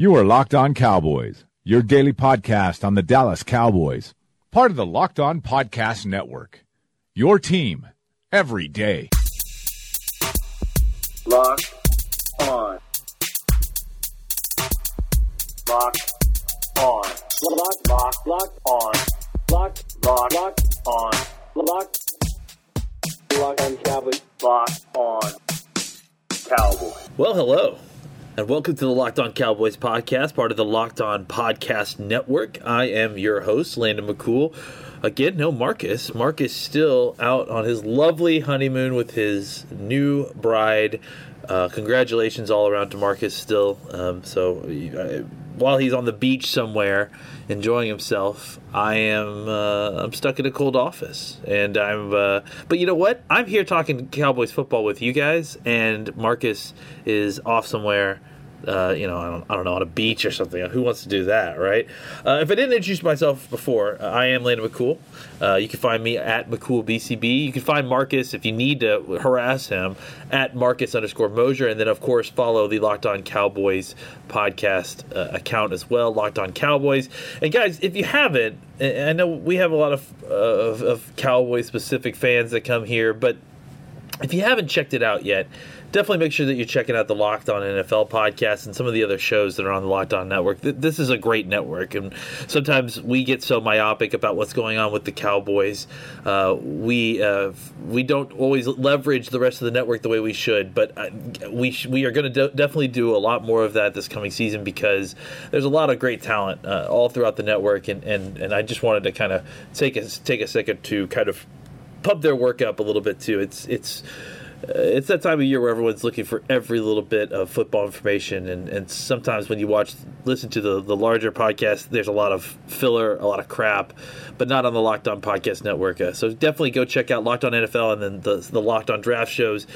You are Locked On Cowboys, your daily podcast on the Dallas Cowboys, part of the Locked On Podcast Network. Your team every day. Locked on. Locked on. Locked, locked, locked on. Locked, locked, locked on. Locked, locked on Cowboys. Locked on Cowboys. Well, hello, and welcome to the Locked On Cowboys podcast, part of the Locked On Podcast Network. I am your host, Landon McCool. Again, no Marcus. Marcus still out on his lovely honeymoon with his new bride. Uh, congratulations all around to Marcus still. Um, so uh, while he's on the beach somewhere enjoying himself, I am uh, I'm stuck in a cold office, and I'm. Uh, but you know what? I'm here talking Cowboys football with you guys, and Marcus is off somewhere uh, you know, I don't, I don't know, on a beach or something. Who wants to do that, right? Uh, if I didn't introduce myself before, uh, I am Landon McCool. Uh, you can find me at McCoolBCB. You can find Marcus if you need to harass him at Marcus underscore Mosher. And then, of course, follow the Locked On Cowboys podcast uh, account as well, Locked On Cowboys. And guys, if you haven't, I know we have a lot of, of, of Cowboy specific fans that come here, but if you haven't checked it out yet, definitely make sure that you're checking out the Locked On NFL podcast and some of the other shows that are on the Locked On network. This is a great network, and sometimes we get so myopic about what's going on with the Cowboys. Uh, we uh, we don't always leverage the rest of the network the way we should, but uh, we sh- we are going to de- definitely do a lot more of that this coming season because there's a lot of great talent uh, all throughout the network, and, and and I just wanted to kind of take a take a second to kind of pump their work up a little bit too. It's it's it's that time of year where everyone's looking for every little bit of football information, and, and sometimes when you watch, listen to the, the larger podcast, there's a lot of filler, a lot of crap, but not on the Locked On Podcast Network. Uh, so definitely go check out Locked On NFL and then the, the Locked On Draft shows,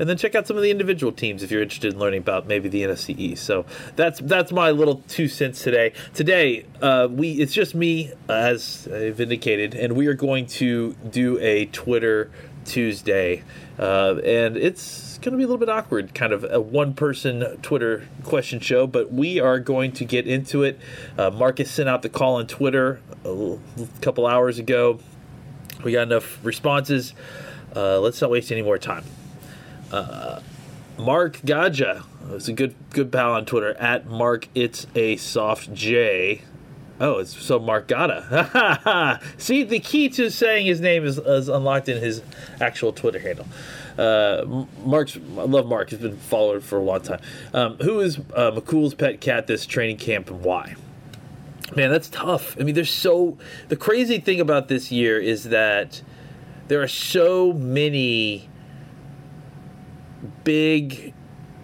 and then check out some of the individual teams if you're interested in learning about maybe the NFC East. So that's that's my little two cents today. Today, uh, we it's just me, as I've indicated, and we are going to do a Twitter Tuesday. Uh, and it's going to be a little bit awkward, kind of a one person Twitter question show, but we are going to get into it. Uh, Marcus sent out the call on Twitter a couple hours ago. We got enough responses. Uh, let's not waste any more time. Uh, Mark Gaja, it's a good good pal on Twitter at Mark. It's a soft J. Oh, it's so Mark Gata. See, the key to saying his name is, is, unlocked in his actual Twitter handle. Uh, Mark's, I love Mark. He's been followed for a long time. Um, who is uh, McCool's pet cat this training camp and why? Man, that's tough. I mean, there's so. The crazy thing about this year is that there are so many big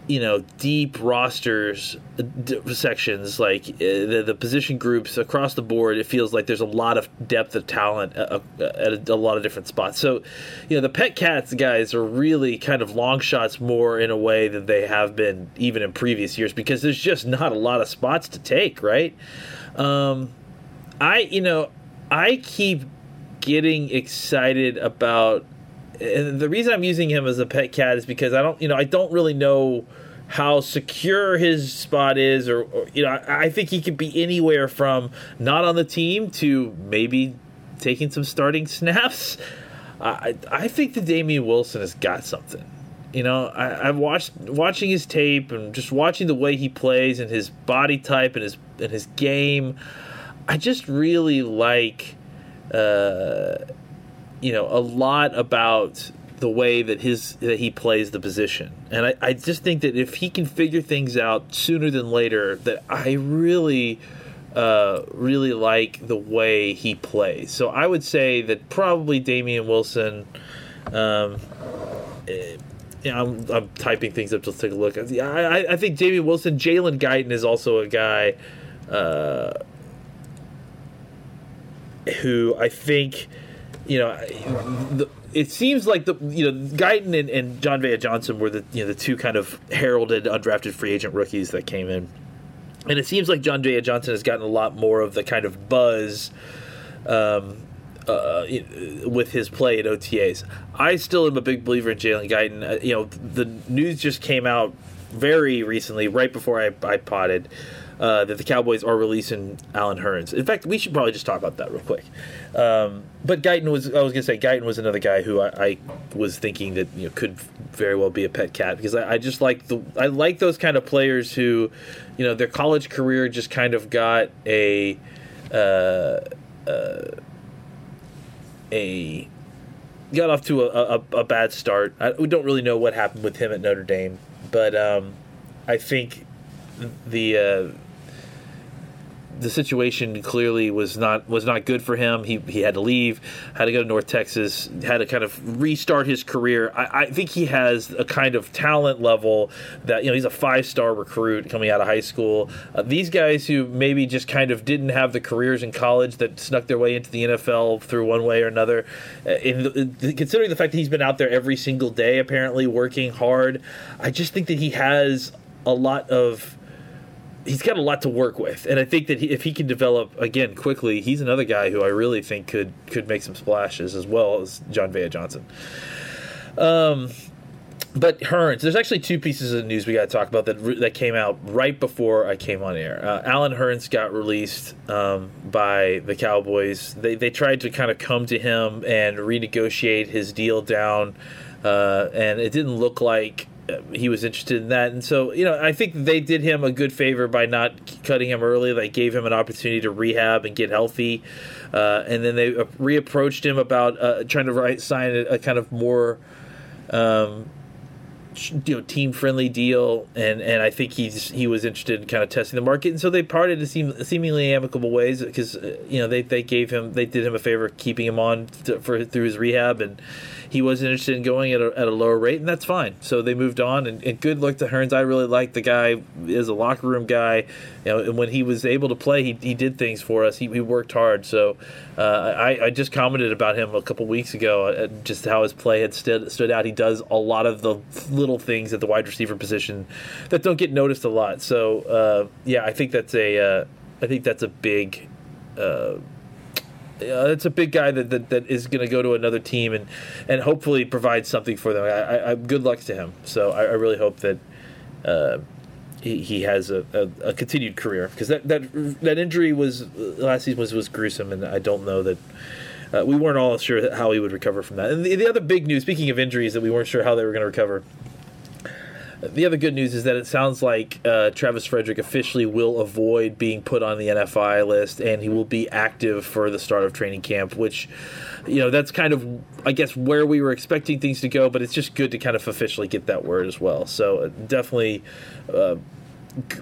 you know deep rosters d- sections like uh, the, the position groups across the board it feels like there's a lot of depth of talent uh, uh, at a, a, lot of different spots. So you know the pet cats guys are really kind of long shots more in a way than they have been even in previous years because there's just not a lot of spots to take right? Um, i you know i keep getting excited about and the reason I'm using him as a pet cat is because I don't, you know, I don't really know how secure his spot is, or, or you know, I, I, think he could be anywhere from not on the team to maybe taking some starting snaps. I I think that Damien Wilson has got something. You know, I, I've watched watching his tape and just watching the way he plays and his body type and his and his game. I just really like, uh, you know, a lot about the way that his that he plays the position. And I, I just think that if he can figure things out sooner than later, that I really uh, really like the way he plays. So I would say that probably Damien Wilson. Um, eh, yeah, I'm, I'm, typing things up. Let's take a look. I, I, I think Damien Wilson, Jalen Guyton is also a guy uh, who I think, you know, the, it seems like the you know Guyton and, and Jon'Vea Johnson were the you know the two kind of heralded undrafted free agent rookies that came in, and it seems like Jon'Vea Johnson has gotten a lot more of the kind of buzz. Um, uh, with his play at OTAs, I still am a big believer in Jalen Guyton. Uh, you know, the news just came out very recently, right before I, I potted, uh, that the Cowboys are releasing Allen Hurns. In fact, we should probably just talk about that real quick. Um, but Guyton was, I was going to say, Guyton was another guy who I, I, was thinking that you know could very well be a pet cat because I, I just like the I like those kind of players who, you know, their college career just kind of got a. Uh, uh, a got off to a, a, a bad start. I, we don't really know what happened with him at Notre Dame, but um, I think the uh, the situation clearly was not was not good for him. He he had to leave, had to go to North Texas, had to kind of restart his career. I, I think he has a kind of talent level that you know he's a five star recruit coming out of high school. Uh, these guys who maybe just kind of didn't have the careers in college that snuck their way into the NFL through one way or another. Uh, in, in, considering the fact that he's been out there every single day, apparently working hard, I just think that he has a lot of he's got a lot to work with, and I think that he, if he can develop again quickly, he's another guy who I really think could could make some splashes as well as Jon'Vea Johnson. Um, but Hurns, there's actually two pieces of news we got to talk about that that came out right before I came on air. Uh, Allen Hurns got released um, by the Cowboys. They they tried to kind of come to him and renegotiate his deal down, uh, and it didn't look like he was interested in that. And so, you know, I think they did him a good favor by not cutting him early. They gave him an opportunity to rehab and get healthy. Uh, and then they reapproached him about uh, trying to write, sign a, a kind of more, um, you know, team friendly deal. And, and I think he's he was interested in kind of testing the market. And so they parted in seem, seemingly amicable ways because uh, you know they, they gave him they did him a favor keeping him on to, for through his rehab and he wasn't interested in going at a, at a lower rate, and that's fine. So they moved on, and, and good luck to Hurns. I really like the guy as a locker room guy. You know, and when he was able to play, he, he did things for us. He, he worked hard. So uh, I, I just commented about him a couple weeks ago, uh, just how his play had stood, stood out. He does a lot of the little things at the wide receiver position that don't get noticed a lot. So uh, yeah, I think that's a uh, I think that's a big. Uh, it's a big guy that, that, that is going to go to another team and, and hopefully provide something for them. I, I, I good luck to him. So I, I really hope that uh, he, he has a, a, a continued career because that, that that injury was last season was, was gruesome, and I don't know that. Uh, we weren't all sure how he would recover from that. And the, the other big news, speaking of injuries, that we weren't sure how they were going to recover, the other good news is that it sounds like uh, Travis Frederick officially will avoid being put on the NFI list, and he will be active for the start of training camp. Which, you know, that's kind of, I guess, where we were expecting things to go. But it's just good to kind of officially get that word as well. So uh, definitely. Uh,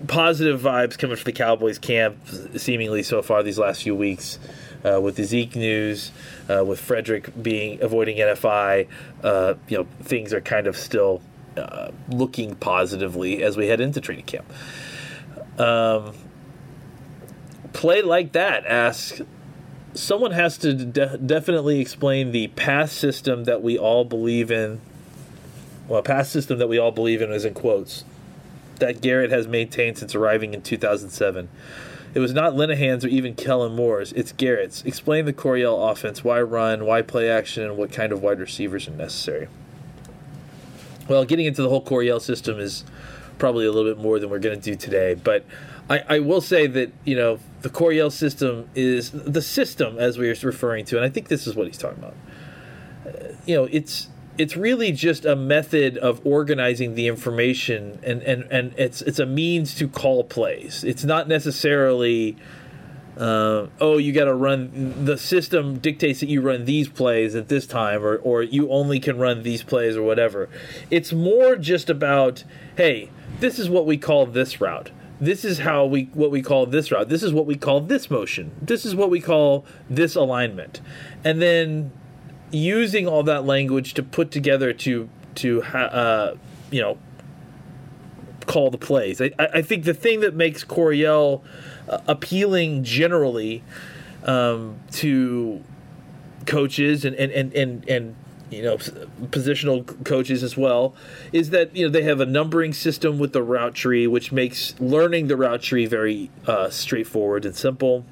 positive vibes coming from the Cowboys camp, seemingly so far these last few weeks. Uh, with the Zeke news, uh, with Frederick being avoiding NFI, uh, you know things are kind of still uh, looking positively as we head into training camp. Um, play like that asks someone has to de- definitely explain the pass system that we all believe in. Well, pass system that we all believe in is in quotes that Garrett has maintained since arriving in 2007. It was not Linehan's or even Kellen Moore's. It's Garrett's. Explain the Coryell offense. Why run? Why play action? And what kind of wide receivers are necessary? Well, getting into the whole Coryell system is probably a little bit more than we're going to do today, but I, I, will say that you know the Coryell system is the system as we are referring to, and I think this is what he's talking about. Uh, you know, it's it's really just a method of organizing the information, and and and it's it's a means to call plays. It's not necessarily uh, oh, you got to run. The system dictates that you run these plays at this time, or or you only can run these plays, or whatever. It's more just about, hey, this is what we call this route. This is how we what we call this route. This is what we call this motion. This is what we call this alignment, and then using all that language to put together to to uh, you know call the plays. I, I think the thing that makes Coryell uh, appealing generally um, to coaches and and and and, and you know positional coaches as well is that you know they have a numbering system with the route tree which makes learning the route tree very uh, straightforward and simple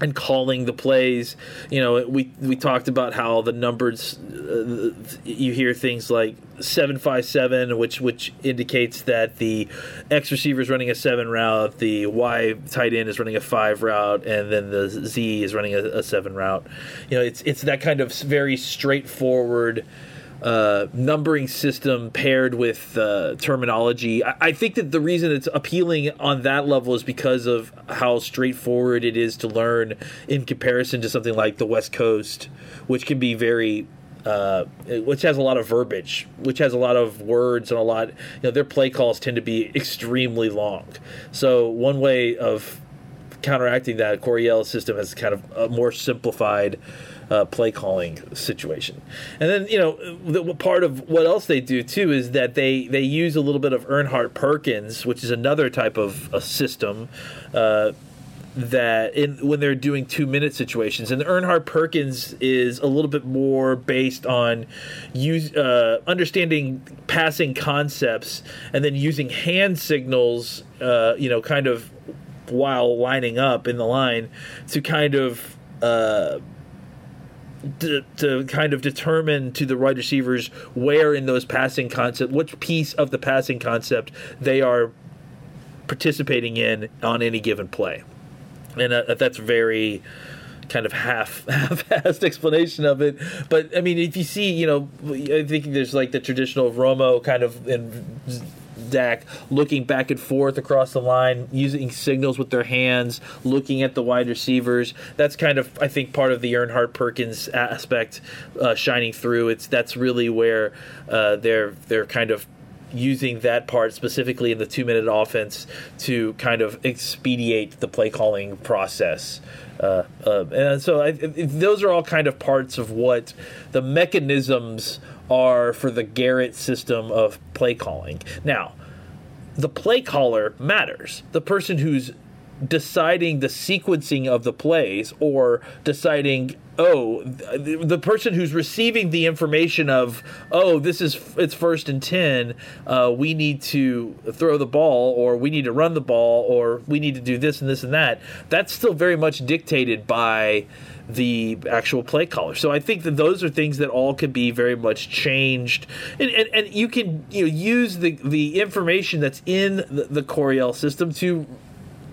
and calling the plays. You know, we we talked about how the numbers uh, you hear things like seven five seven, which which indicates that the X receiver is running a seven route, the Y tight end is running a five route, and then the Z is running a, a seven route. You know, it's it's that kind of very straightforward uh, numbering system paired with uh, terminology. I, I, think that the reason it's appealing on that level is because of how straightforward it is to learn in comparison to something like the West Coast, which can be very. Uh, which has a lot of verbiage, which has a lot of words and a lot. You know, their play calls tend to be extremely long. So one way of counteracting that, Coryell's system has kind of a more simplified uh, play calling situation. And then you know the, part of what else they do too is that they they use a little bit of Erhardt Perkins, which is another type of a system. Uh, that in when they're doing two minute situations and the Erhardt Perkins is a little bit more based on use uh, understanding passing concepts and then using hand signals uh, you know kind of while lining up in the line to kind of uh, to, to, kind of determine to the wide receivers where in those passing concept, which piece of the passing concept they are participating in on any given play, and uh, that's very kind of half half-assed explanation of it. But I mean, if you see, you know, I think there's like the traditional Romo kind of in Dak looking back and forth across the line, using signals with their hands, looking at the wide receivers. That's kind of, I think, part of the Erhardt Perkins aspect uh, shining through. It's that's really where uh, they're they're kind of using that part specifically in the two minute offense to kind of expedite the play calling process. Uh, uh, and so I, those are all kind of parts of what the mechanisms are for the Garrett system of play calling. Now, the play caller matters. The person who's deciding the sequencing of the plays or deciding oh the person who's receiving the information of oh this is it's first and 10 uh, we need to throw the ball or we need to run the ball or we need to do this and this and that that's still very much dictated by the actual play caller. So I think that those are things that all can be very much changed, and and, and you can you know use the the information that's in the, the Coryell system to,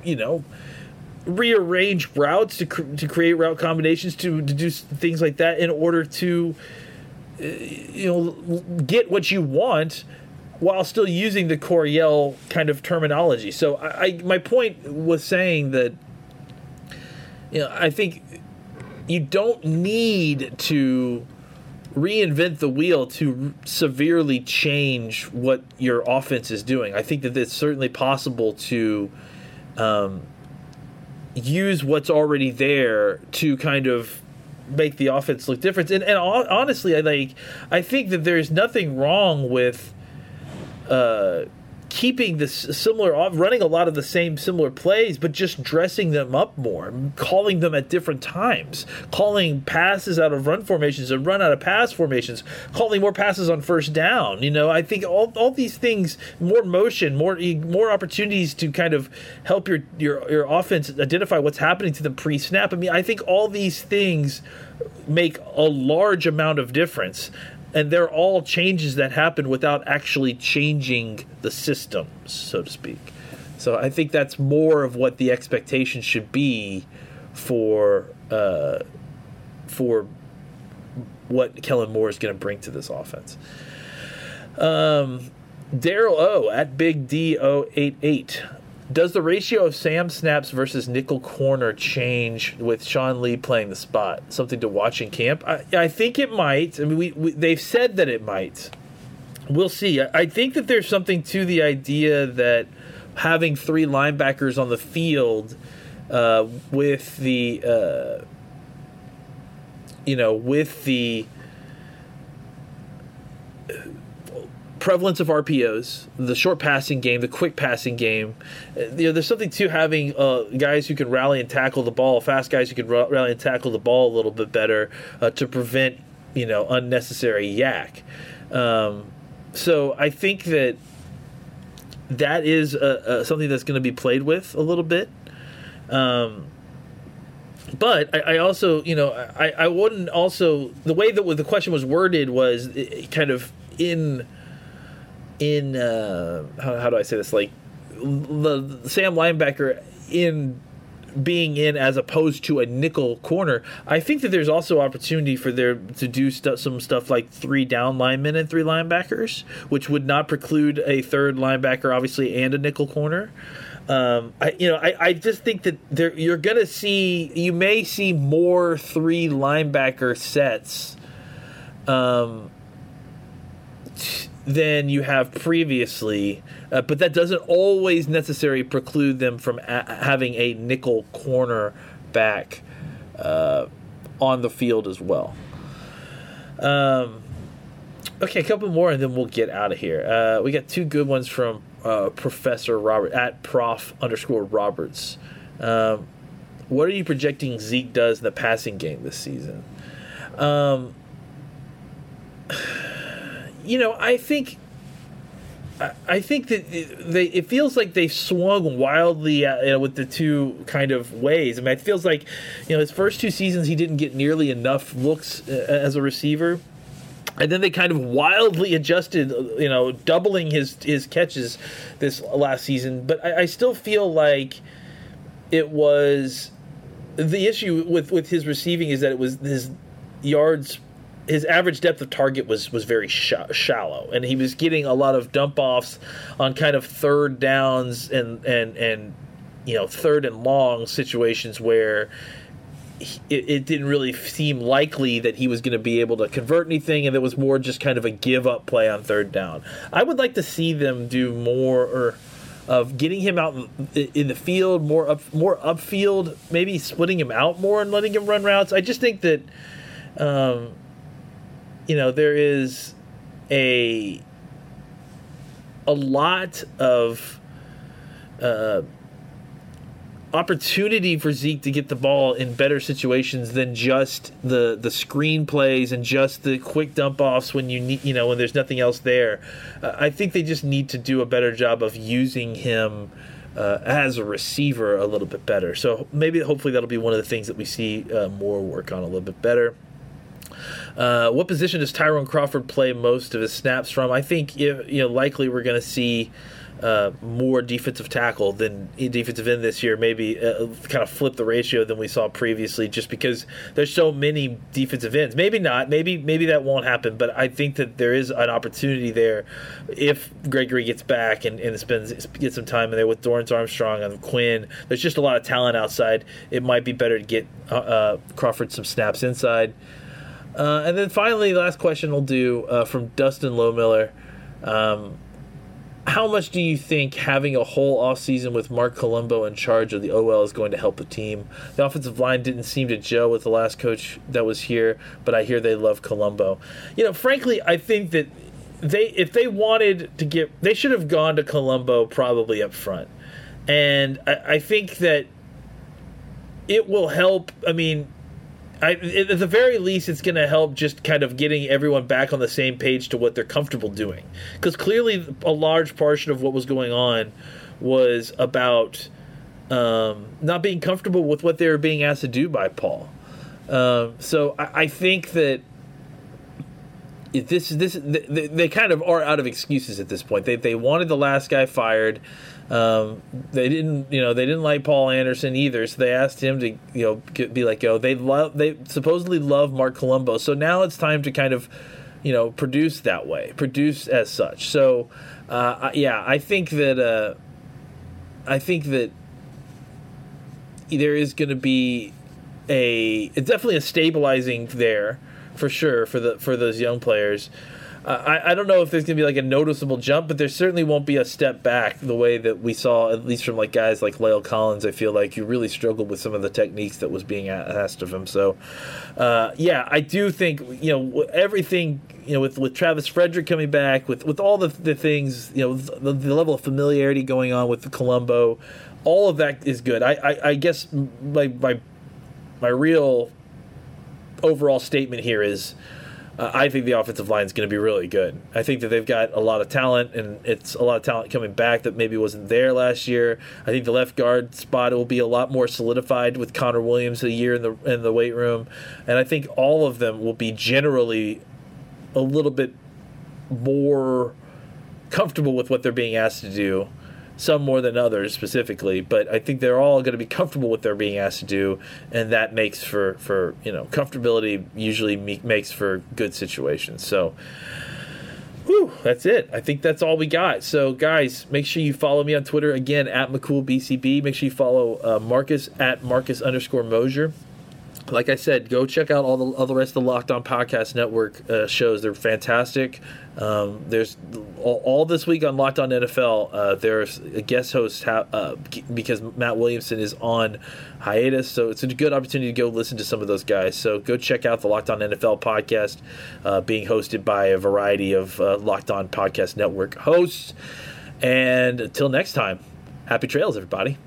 you know. Rearrange routes to cr- to create route combinations to, to do things like that in order to, uh, you know, get what you want while still using the Coryell kind of terminology. So I, I my point was saying that you know I think you don't need to reinvent the wheel to severely change what your offense is doing. I think that it's certainly possible to um, use what's already there to kind of make the offense look different. And, and honestly, I like I think that there's nothing wrong with uh, keeping this similar uh, running a lot of the same similar plays but just dressing them up more calling them at different times calling passes out of run formations and run out of pass formations calling more passes on first down you know? I think all, all these things more motion more more opportunities to kind of help your your your offense identify what's happening to them pre-snap. I mean i think all these things make a large amount of difference and they're all changes that happen without actually changing the systems, so to speak. So I think that's more of what the expectation should be for uh, for what Kellen Moore is going to bring to this offense. Um, Daryl O at Big D O eight eight does the ratio of Sam snaps versus nickel corner change with Sean Lee playing the spot? Something to watch in camp? I, I think it might. I mean, we, we, they've said that it might. We'll see. I, I think that there's something to the idea that having three linebackers on the field uh, with the, uh, you know, with the prevalence of RPOs, the short passing game, the quick passing game. You know, there's something to having uh, guys who can rally and tackle the ball, fast guys who can rally and tackle the ball a little bit better uh, to prevent you know unnecessary YAC. Um, so I think that that is something that's going to be played with a little bit. Um, but I, I also, you know, I, I wouldn't also the way that the question was worded was kind of in in uh, how, how do I say this like the, Sam linebacker in being in as opposed to a nickel corner. I think that there's also opportunity for there to do some stuff like three down linemen and three linebackers, which would not preclude a third linebacker, obviously, and a nickel corner. Um, I, you know, I, I just think that there you're gonna see you may see more three linebacker sets, um, t- than you have previously, uh, but that doesn't always necessarily preclude them from a- having a nickel corner back uh, on the field as well. Um, okay, a couple more, and then we'll get out of here. Uh, we got two good ones from uh, Professor Robert at Prof underscore Roberts. Um, what are you projecting Zeke does in the passing game this season? Um, you know, I think. I- think that they. It feels like they swung wildly uh, you know, with the two kind of ways. I mean, it feels like, you know, his first two seasons he didn't get nearly enough looks uh, as a receiver and then they kind of wildly adjusted, you know, doubling his his catches this last season. But I, I still feel like it was the issue with with his receiving is that it was his yards. His average depth of target was was very sh- shallow, and he was getting a lot of dump offs on kind of third downs and and and you know third and long situations where it, it, didn't really seem likely that he was going to be able to convert anything, and it was more just kind of a give up play on third down. I would like to see them do more or of getting him out in the field, more up, more upfield, maybe splitting him out more and letting him run routes. I just think that, um, you know, there is a a lot of. Uh, opportunity for Zeke to get the ball in better situations than just the the screen plays and just the quick dump offs when you need you know when there's nothing else there. Uh, I think they just need to do a better job of using him. Uh, as a receiver, a little bit better. So maybe, hopefully, that'll be one of the things that we see uh, more work on a little bit better. Uh, what position does Tyrone Crawford play most of his snaps from? I think you know likely we're going to see uh, more defensive tackle than defensive end this year. Maybe uh, kind of flip the ratio than we saw previously, just because there's so many defensive ends. Maybe not. Maybe maybe that won't happen. But I think that there is an opportunity there if Gregory gets back and, and spends gets some time in there with Dorance Armstrong and Quinn. There's just a lot of talent outside. It might be better to get uh, uh Crawford some snaps inside. Uh, and then finally, last question we'll do uh, from Dustin Lowmiller. Um, how much do you think having a whole offseason with Marc Colombo in charge of the OL is going to help the team? The offensive line didn't seem to gel with the last coach that was here, but I hear they love Colombo. You know, frankly, I think that they if they wanted to get they should have gone to Colombo probably up front. And I, I think that it will help I mean I, at the very least, it's going to help just kind of getting everyone back on the same page to what they're comfortable doing. Because clearly, a large portion of what was going on was about um, not being comfortable with what they were being asked to do by Paul. Um, so I, I, think that this this they, they, kind of are out of excuses at this point. They they wanted the last guy fired. Um, they didn't, you know, they didn't like Paul Anderson either, so they asked him to, you know, get, be like, "Oh, they love, they supposedly love Marc Colombo." So now it's time to kind of, you know, produce that way, produce as such. So, uh, yeah, I think that, uh, I think that there is going to be a, it's definitely a stabilizing there for sure for the for those young players. I, I don't know if there's going to be like a noticeable jump, but there certainly won't be a step back the way that we saw, at least from like guys like La'el Collins. I feel like you really struggled with some of the techniques that was being asked of him. So, uh, yeah, I do think you know everything you know with with Travis Frederick coming back, with with all the the things you know the, the level of familiarity going on with Colombo, all of that is good. I I, I guess my my my real overall statement here is uh, I think the offensive line is going to be really good. I think that they've got a lot of talent, and it's a lot of talent coming back that maybe wasn't there last year. I think the left guard spot will be a lot more solidified with Connor Williams a year in the in the weight room, and I think all of them will be generally a little bit more comfortable with what they're being asked to do some more than others specifically, but I think they're all going to be comfortable with what they're being asked to do, and that makes for for you know comfortability usually me- makes for good situations. So. Whew, that's it. I think that's all we got. So, guys, make sure you follow me on Twitter again at McCoolBCB. Make sure you follow uh, Marcus at Marcus underscore Mosher like I said, go check out all the all the rest of the Locked On Podcast Network uh, shows. They're fantastic. Um, there's all, all, this week on Locked On NFL. Uh, there's a guest host ha- uh, because Matt Williamson is on hiatus, so it's a good opportunity to go listen to some of those guys. So go check out the Locked On NFL podcast, uh, being hosted by a variety of uh, Locked On Podcast Network hosts. And until next time, happy trails, everybody.